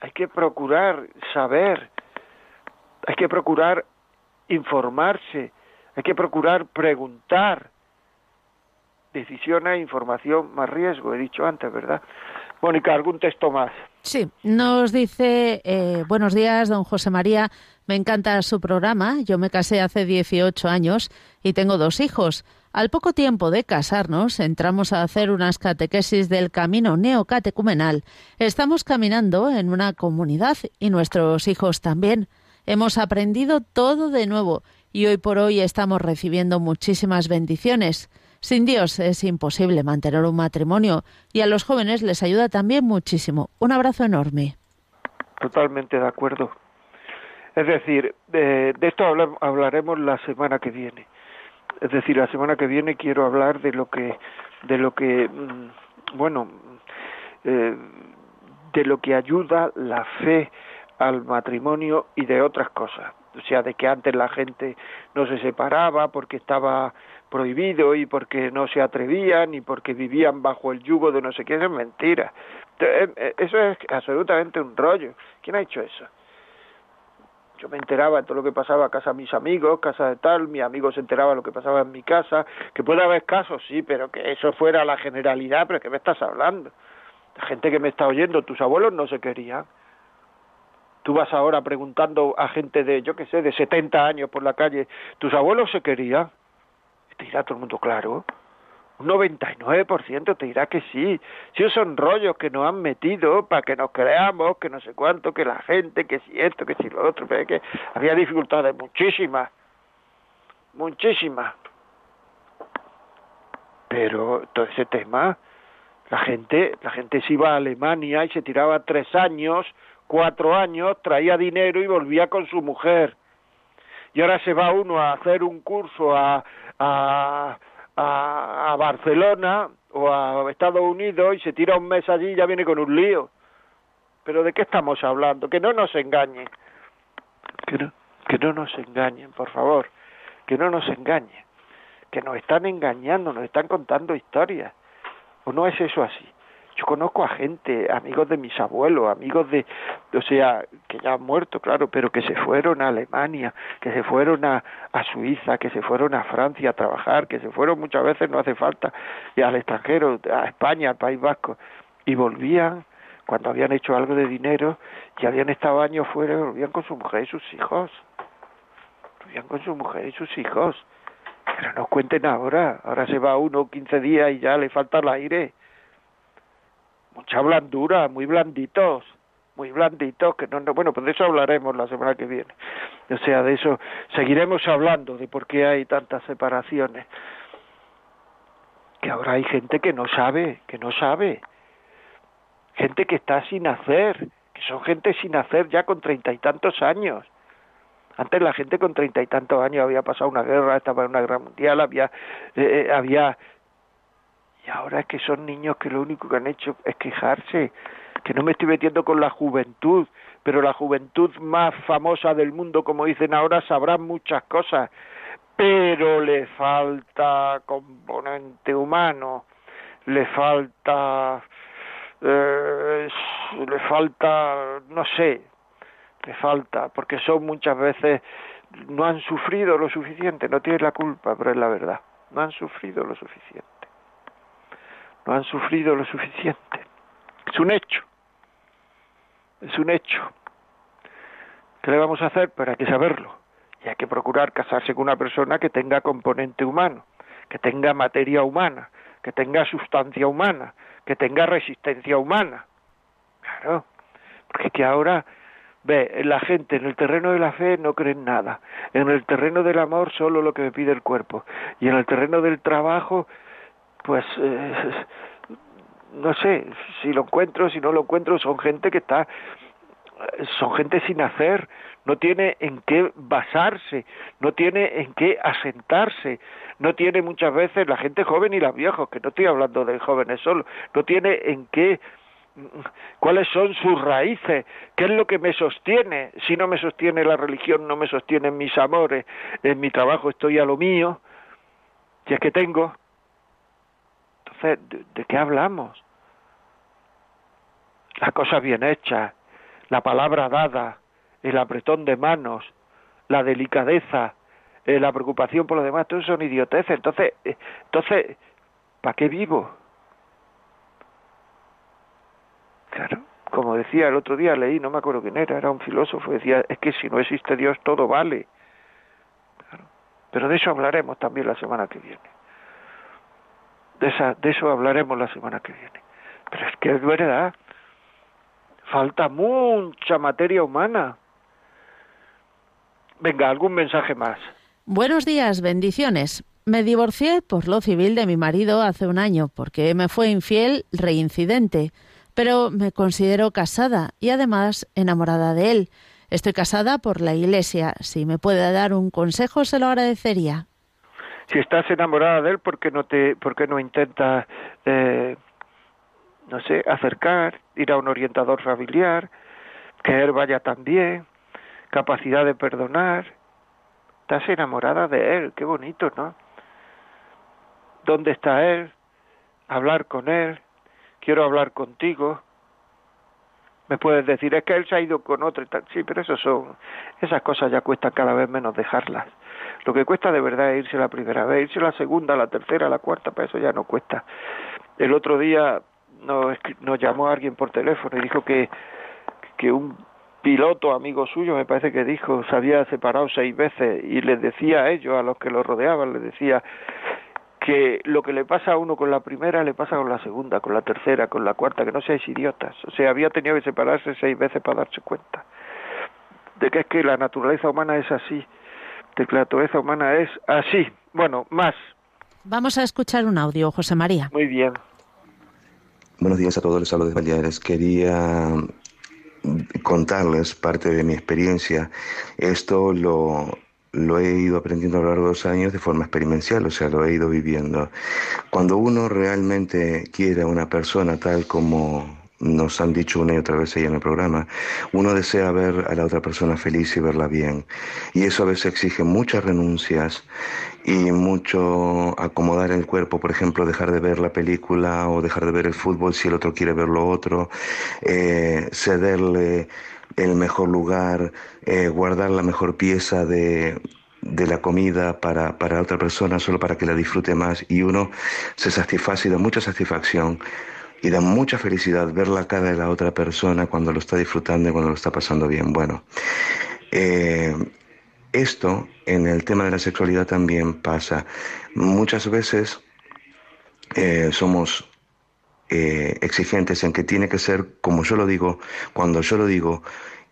hay que procurar saber, hay que procurar informarse, hay que procurar preguntar. Decisión e información más riesgo, he dicho antes, ¿verdad? Mónica, ¿algún texto más? Sí, nos dice, eh, buenos días, don José María, me encanta su programa, yo me casé hace 18 años y tengo dos hijos. Al poco tiempo de casarnos, entramos a hacer unas catequesis del camino neocatecumenal. Estamos caminando en una comunidad y nuestros hijos también. Hemos aprendido todo de nuevo y hoy por hoy estamos recibiendo muchísimas bendiciones. Sin Dios es imposible mantener un matrimonio y a los jóvenes les ayuda también muchísimo. Un abrazo enorme. Totalmente de acuerdo. Es decir, de, esto hablaremos la semana que viene. Es decir, la semana que viene quiero hablar de lo que, de lo que, mm, bueno, eh, de lo que ayuda la fe al matrimonio y de otras cosas. O sea, de que antes la gente no se separaba porque estaba prohibido y porque no se atrevían y porque vivían bajo el yugo de no sé qué, es mentira. Eh, eh, eso es absolutamente un rollo. ¿Quién ha hecho eso? Yo me enteraba de todo lo que pasaba a casa de mis amigos, casa de tal, mi amigo se enteraba de lo que pasaba en mi casa, que puede haber casos, sí, pero que eso fuera la generalidad, pero ¿qué me estás hablando? La gente que me está oyendo, tus abuelos no se querían. Tú vas ahora preguntando a gente de, yo qué sé, de 70 años por la calle, ¿tus abuelos se querían? te dirá todo el mundo claro. Un 99% te dirá que sí. Si son rollos que nos han metido para que nos creamos, que no sé cuánto, que la gente, que si esto, que si lo otro, pero que había dificultades muchísimas, muchísimas. Pero todo ese tema, la gente, la gente se iba a Alemania y se tiraba tres años, cuatro años, traía dinero y volvía con su mujer. Y ahora se va uno a hacer un curso a, a, a, Barcelona o a Estados Unidos y se tira un mes allí y ya viene con un lío. Pero ¿de qué estamos hablando? Que no nos engañen. Que no, que no nos engañen, por favor. Que no nos engañen. Que nos están engañando, nos están contando historias. ¿O no es eso así? Yo conozco a gente, amigos de mis abuelos, amigos de, o sea, que ya han muerto, claro, pero que se fueron a Alemania, que se fueron a, a Suiza, que se fueron a Francia a trabajar, que se fueron muchas veces, no hace falta, y al extranjero, a España, al País Vasco, y volvían cuando habían hecho algo de dinero y habían estado años fuera, volvían con su mujer y sus hijos. Volvían con su mujer y sus hijos. Pero no cuenten ahora, ahora se va uno 15 días y ya le falta el aire mucha blandura, muy blanditos, muy blanditos, que no, bueno, pues de eso hablaremos la semana que viene. O sea, de eso seguiremos hablando, de por qué hay tantas separaciones. Que ahora hay gente que no sabe, que no sabe. Gente que está sin hacer, que son gente sin hacer ya con treinta y tantos años. Antes la gente con treinta y tantos años había pasado una guerra, estaba en una guerra mundial, había, eh, eh, había y ahora es que son niños que lo único que han hecho es quejarse, que no me estoy metiendo con la juventud, pero la juventud más famosa del mundo, como dicen ahora, sabrá muchas cosas, pero le falta componente humano, le falta, eh, le falta, no sé, le falta, porque son muchas veces, no han sufrido lo suficiente, no tienen la culpa, pero es la verdad, no han sufrido lo suficiente no han sufrido lo suficiente. Es un hecho, es un hecho. ¿Qué le vamos a hacer? Pero hay que saberlo. Y hay que procurar casarse con una persona que tenga componente humano, que tenga materia humana, que tenga sustancia humana, que tenga resistencia humana. Claro, porque que ahora ve la gente en el terreno de la fe no cree en nada, en el terreno del amor solo lo que me pide el cuerpo y en el terreno del trabajo pues eh, no sé si lo encuentro, si no lo encuentro, son gente que está son gente sin hacer, no tiene en qué basarse, no tiene en qué asentarse, no tiene muchas veces la gente joven y los viejos, que no estoy hablando de jóvenes solo, no tiene en qué cuáles son sus raíces, qué es lo que me sostiene, si no me sostiene la religión, no me sostienen mis amores, en mi trabajo estoy a lo mío, si es que tengo. Entonces, de qué hablamos? Las cosas bien hechas, la palabra dada, el apretón de manos, la delicadeza, eh, la preocupación por lo demás, todo son idioteces. Entonces, eh, entonces, ¿para qué vivo? Claro, como decía el otro día, leí, no me acuerdo quién era, era un filósofo, decía, es que si no existe Dios, todo vale. Pero de eso hablaremos también la semana que viene. De, esa, de eso hablaremos la semana que viene. Pero es que es verdad, falta mucha materia humana. Venga, algún mensaje más. Buenos días, bendiciones. Me divorcié por lo civil de mi marido hace un año porque me fue infiel reincidente, pero me considero casada y además enamorada de él. Estoy casada por la Iglesia. Si me puede dar un consejo, se lo agradecería. Si estás enamorada de él, ¿por qué no, te, por qué no intentas, eh, no sé, acercar, ir a un orientador familiar, que él vaya también, capacidad de perdonar? Estás enamorada de él, qué bonito, ¿no? ¿Dónde está él? Hablar con él. Quiero hablar contigo me puedes decir, es que él se ha ido con otro y tal. Sí, pero eso son, esas cosas ya cuestan cada vez menos dejarlas. Lo que cuesta de verdad es irse la primera vez, irse la segunda, la tercera, la cuarta, para eso ya no cuesta. El otro día nos, nos llamó alguien por teléfono y dijo que, que un piloto amigo suyo, me parece que dijo, se había separado seis veces y les decía a ellos, a los que lo rodeaban, les decía, que lo que le pasa a uno con la primera le pasa con la segunda, con la tercera, con la cuarta, que no seáis idiotas. O sea, había tenido que separarse seis veces para darse cuenta de que es que la naturaleza humana es así, que la naturaleza humana es así. Bueno, más. Vamos a escuchar un audio, José María. Muy bien. Buenos días a todos, los saludos familiares. Quería contarles parte de mi experiencia. Esto lo, lo he ido aprendiendo a lo largo de los años de forma experiencial, o sea, lo he ido viviendo. Cuando uno realmente quiere a una persona tal como nos han dicho una y otra vez ahí en el programa, uno desea ver a la otra persona feliz y verla bien. Y eso a veces exige muchas renuncias y mucho acomodar el cuerpo, por ejemplo, dejar de ver la película o dejar de ver el fútbol si el otro quiere ver lo otro, eh, cederle el mejor lugar, eh, guardar la mejor pieza de, de la comida para, para otra persona solo para que la disfrute más y uno se satisface y da mucha satisfacción y da mucha felicidad ver la cara de la otra persona cuando lo está disfrutando y cuando lo está pasando bien. Bueno, eh, esto en el tema de la sexualidad también pasa. Muchas veces eh, somos eh, exigentes en que tiene que ser como yo lo digo, cuando yo lo digo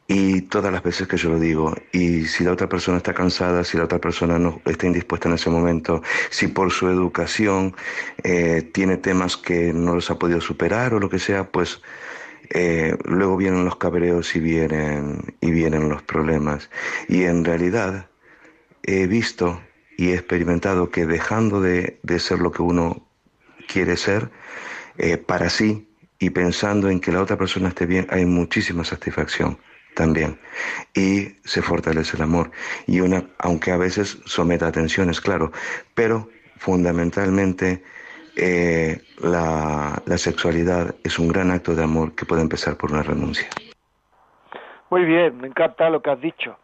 y todas las veces que yo lo digo. Y si la otra persona está cansada, si la otra persona no está indispuesta en ese momento, si por su educación eh, tiene temas que no los ha podido superar o lo que sea, pues eh, luego vienen los cabreos y vienen, y vienen los problemas. Y en realidad he visto y he experimentado que dejando de, de ser lo que uno quiere ser, eh, para sí y pensando en que la otra persona esté bien, hay muchísima satisfacción también. Y se fortalece el amor. Y una, aunque a veces someta a tensiones, claro, pero fundamentalmente eh, la, la sexualidad es un gran acto de amor que puede empezar por una renuncia. Muy bien, me encanta lo que has dicho.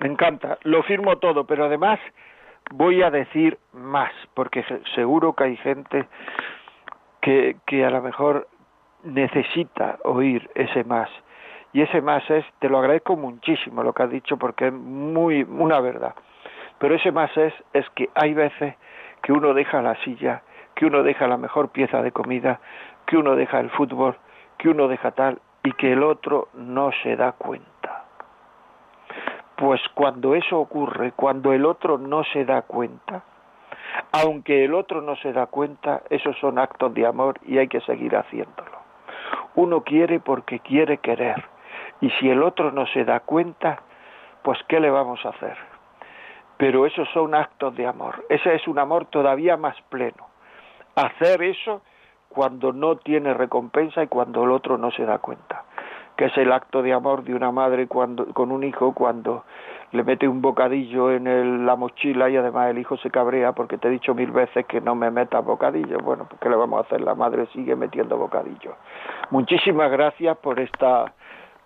Me encanta. Lo firmo todo, pero además voy a decir más, porque seguro que hay gente que, que a lo mejor necesita oír ese más. Y ese más es, te lo agradezco muchísimo lo que has dicho porque es muy una verdad. Pero ese más es, es que hay veces que uno deja la silla, que uno deja la mejor pieza de comida, que uno deja el fútbol, que uno deja tal y que el otro no se da cuenta. Pues cuando eso ocurre, cuando el otro no se da cuenta, aunque el otro no se da cuenta, esos son actos de amor y hay que seguir haciéndolo. Uno quiere porque quiere querer Y si el otro no se da cuenta, pues ¿qué le vamos a hacer? Pero esos son actos de amor. Ese es un amor todavía más pleno. Hacer eso cuando no tiene recompensa y cuando el otro no se da cuenta que es el acto de amor de una madre cuando, con un hijo cuando le mete un bocadillo en la mochila y además el hijo se cabrea porque te he dicho mil veces que no me meta bocadillo. Bueno, pues ¿qué le vamos a hacer? La madre sigue metiendo bocadillo. Muchísimas gracias por esta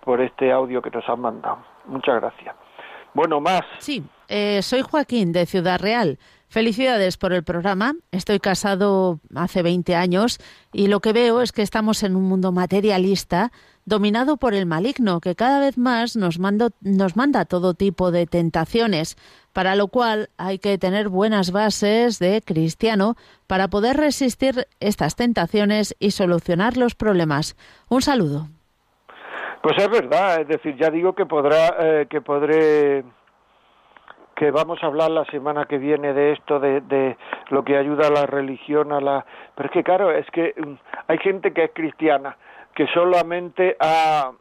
por este audio que nos han mandado. Muchas gracias. Bueno, más. Sí, eh, soy Joaquín de Ciudad Real. Felicidades por el programa. Estoy casado hace 20 años y lo que veo es que estamos en un mundo materialista dominado por el maligno, que cada vez más nos, nos manda todo tipo de tentaciones, para lo cual hay que tener buenas bases de cristiano para poder resistir estas tentaciones y solucionar los problemas. Un saludo. Pues es verdad, es decir, ya digo que podrá, eh, que podré que vamos a hablar la semana que viene de esto, de, de, lo que ayuda a la religión, a la... Pero es que claro, es que mm, hay gente que es cristiana, que solamente ha,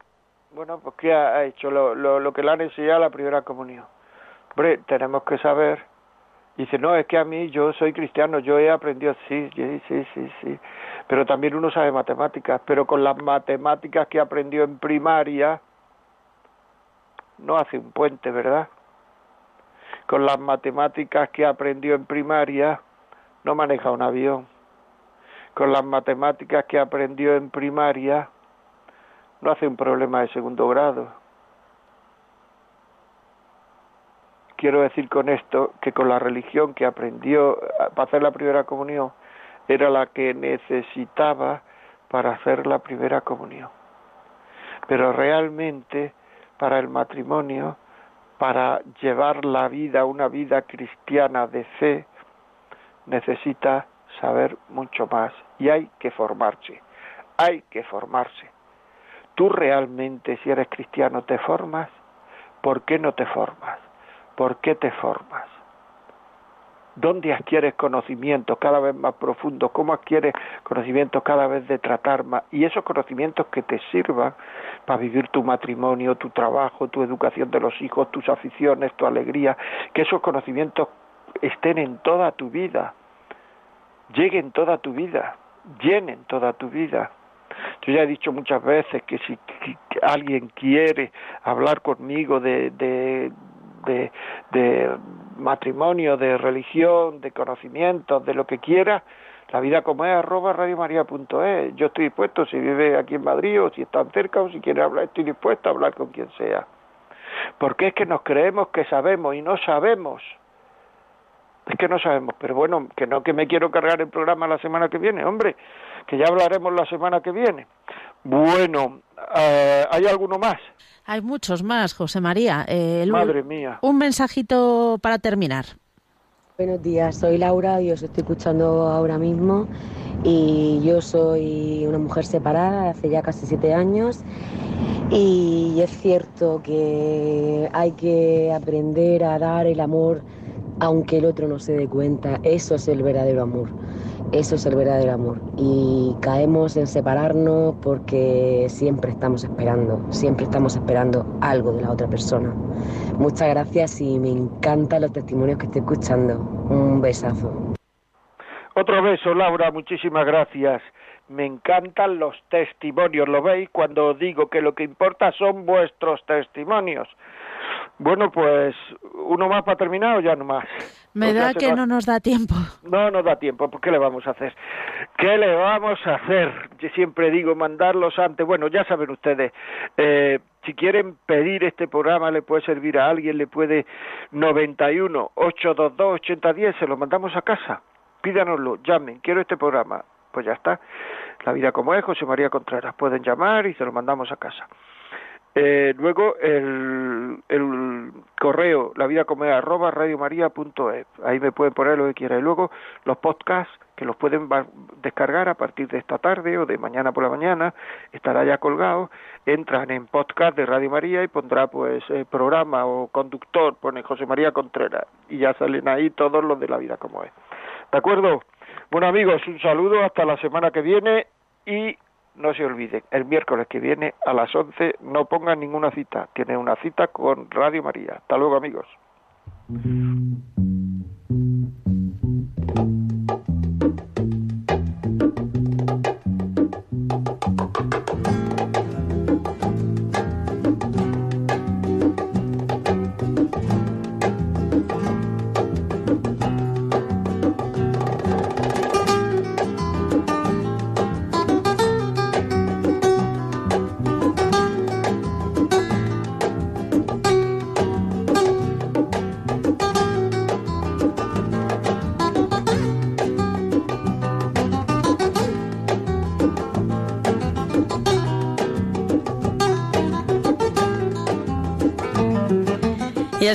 bueno, pues que ha hecho lo, lo, lo que le han enseñado a la primera comunión. Hombre, tenemos que saber. Dice, no, es que a mí yo soy cristiano, yo he aprendido, sí, sí, sí, sí, sí. Pero también uno sabe matemáticas, pero con las matemáticas que aprendió en primaria, no hace un puente, ¿verdad? Con las matemáticas que aprendió en primaria, no maneja un avión con las matemáticas que aprendió en primaria, no hace un problema de segundo grado. Quiero decir con esto que con la religión que aprendió para hacer la primera comunión era la que necesitaba para hacer la primera comunión. Pero realmente para el matrimonio, para llevar la vida, una vida cristiana de fe, necesita saber mucho más y hay que formarse, hay que formarse. Tú realmente, si eres cristiano, te formas, ¿por qué no te formas? ¿Por qué te formas? ¿Dónde adquieres conocimientos cada vez más profundos? ¿Cómo adquieres conocimientos cada vez de tratar más? Y esos conocimientos que te sirvan para vivir tu matrimonio, tu trabajo, tu educación de los hijos, tus aficiones, tu alegría, que esos conocimientos estén en toda tu vida lleguen toda tu vida, llenen toda tu vida. Yo ya he dicho muchas veces que si alguien quiere hablar conmigo de, de, de, matrimonio, de religión, de conocimientos, de lo que quiera, la vida como es arroba radiomaria.es. Yo estoy dispuesto, si vive aquí en Madrid o si están cerca o si quiere hablar, estoy dispuesto a hablar con quien sea. Porque es que nos creemos que sabemos y no sabemos. Es que no sabemos, pero bueno, que no que me quiero cargar el programa la semana que viene, hombre, que ya hablaremos la semana que viene. Bueno, eh, ¿hay alguno más? Hay muchos más, José María. Eh, Madre mía. Un mensajito para terminar. Buenos días, soy Laura y os estoy escuchando ahora mismo. Y yo soy una mujer separada hace ya casi siete años. Y es cierto que hay que aprender a dar el amor aunque el otro no se dé cuenta, eso es el verdadero amor. Eso es el verdadero amor. Y caemos en separarnos porque siempre estamos esperando, siempre estamos esperando algo de la otra persona. Muchas gracias y me encantan los testimonios que estoy escuchando. Un besazo. Otro beso, Laura, muchísimas gracias. Me encantan los testimonios, ¿lo veis? Cuando digo que lo que importa son vuestros testimonios. Bueno, pues uno más para terminar o ya no más. Me da que no nos da tiempo. No nos da tiempo, ¿por qué le vamos a hacer? ¿Qué le vamos a hacer? Yo siempre digo mandarlos antes. Bueno, ya saben ustedes, eh, si quieren pedir este programa, le puede servir a alguien, le puede 91 822 8010, se lo mandamos a casa. Pídanoslo, llamen, quiero este programa. Pues ya está. La vida como es, José María Contreras. Pueden llamar y se lo mandamos a casa. Eh, luego el, correo la vida como arroba radiomaria.es ahí me pueden poner lo que quieran. Y luego los podcasts que los pueden descargar a partir de esta tarde o de mañana por la mañana estará ya colgado entran en podcast de Radio María y pondrá pues eh, programa o conductor pone José María Contreras y ya salen ahí todos los de la vida como es. De acuerdo bueno amigos un saludo hasta la semana que viene y no se olviden, el miércoles que viene a las 11 no pongan ninguna cita, tienen una cita con Radio María. Hasta luego amigos.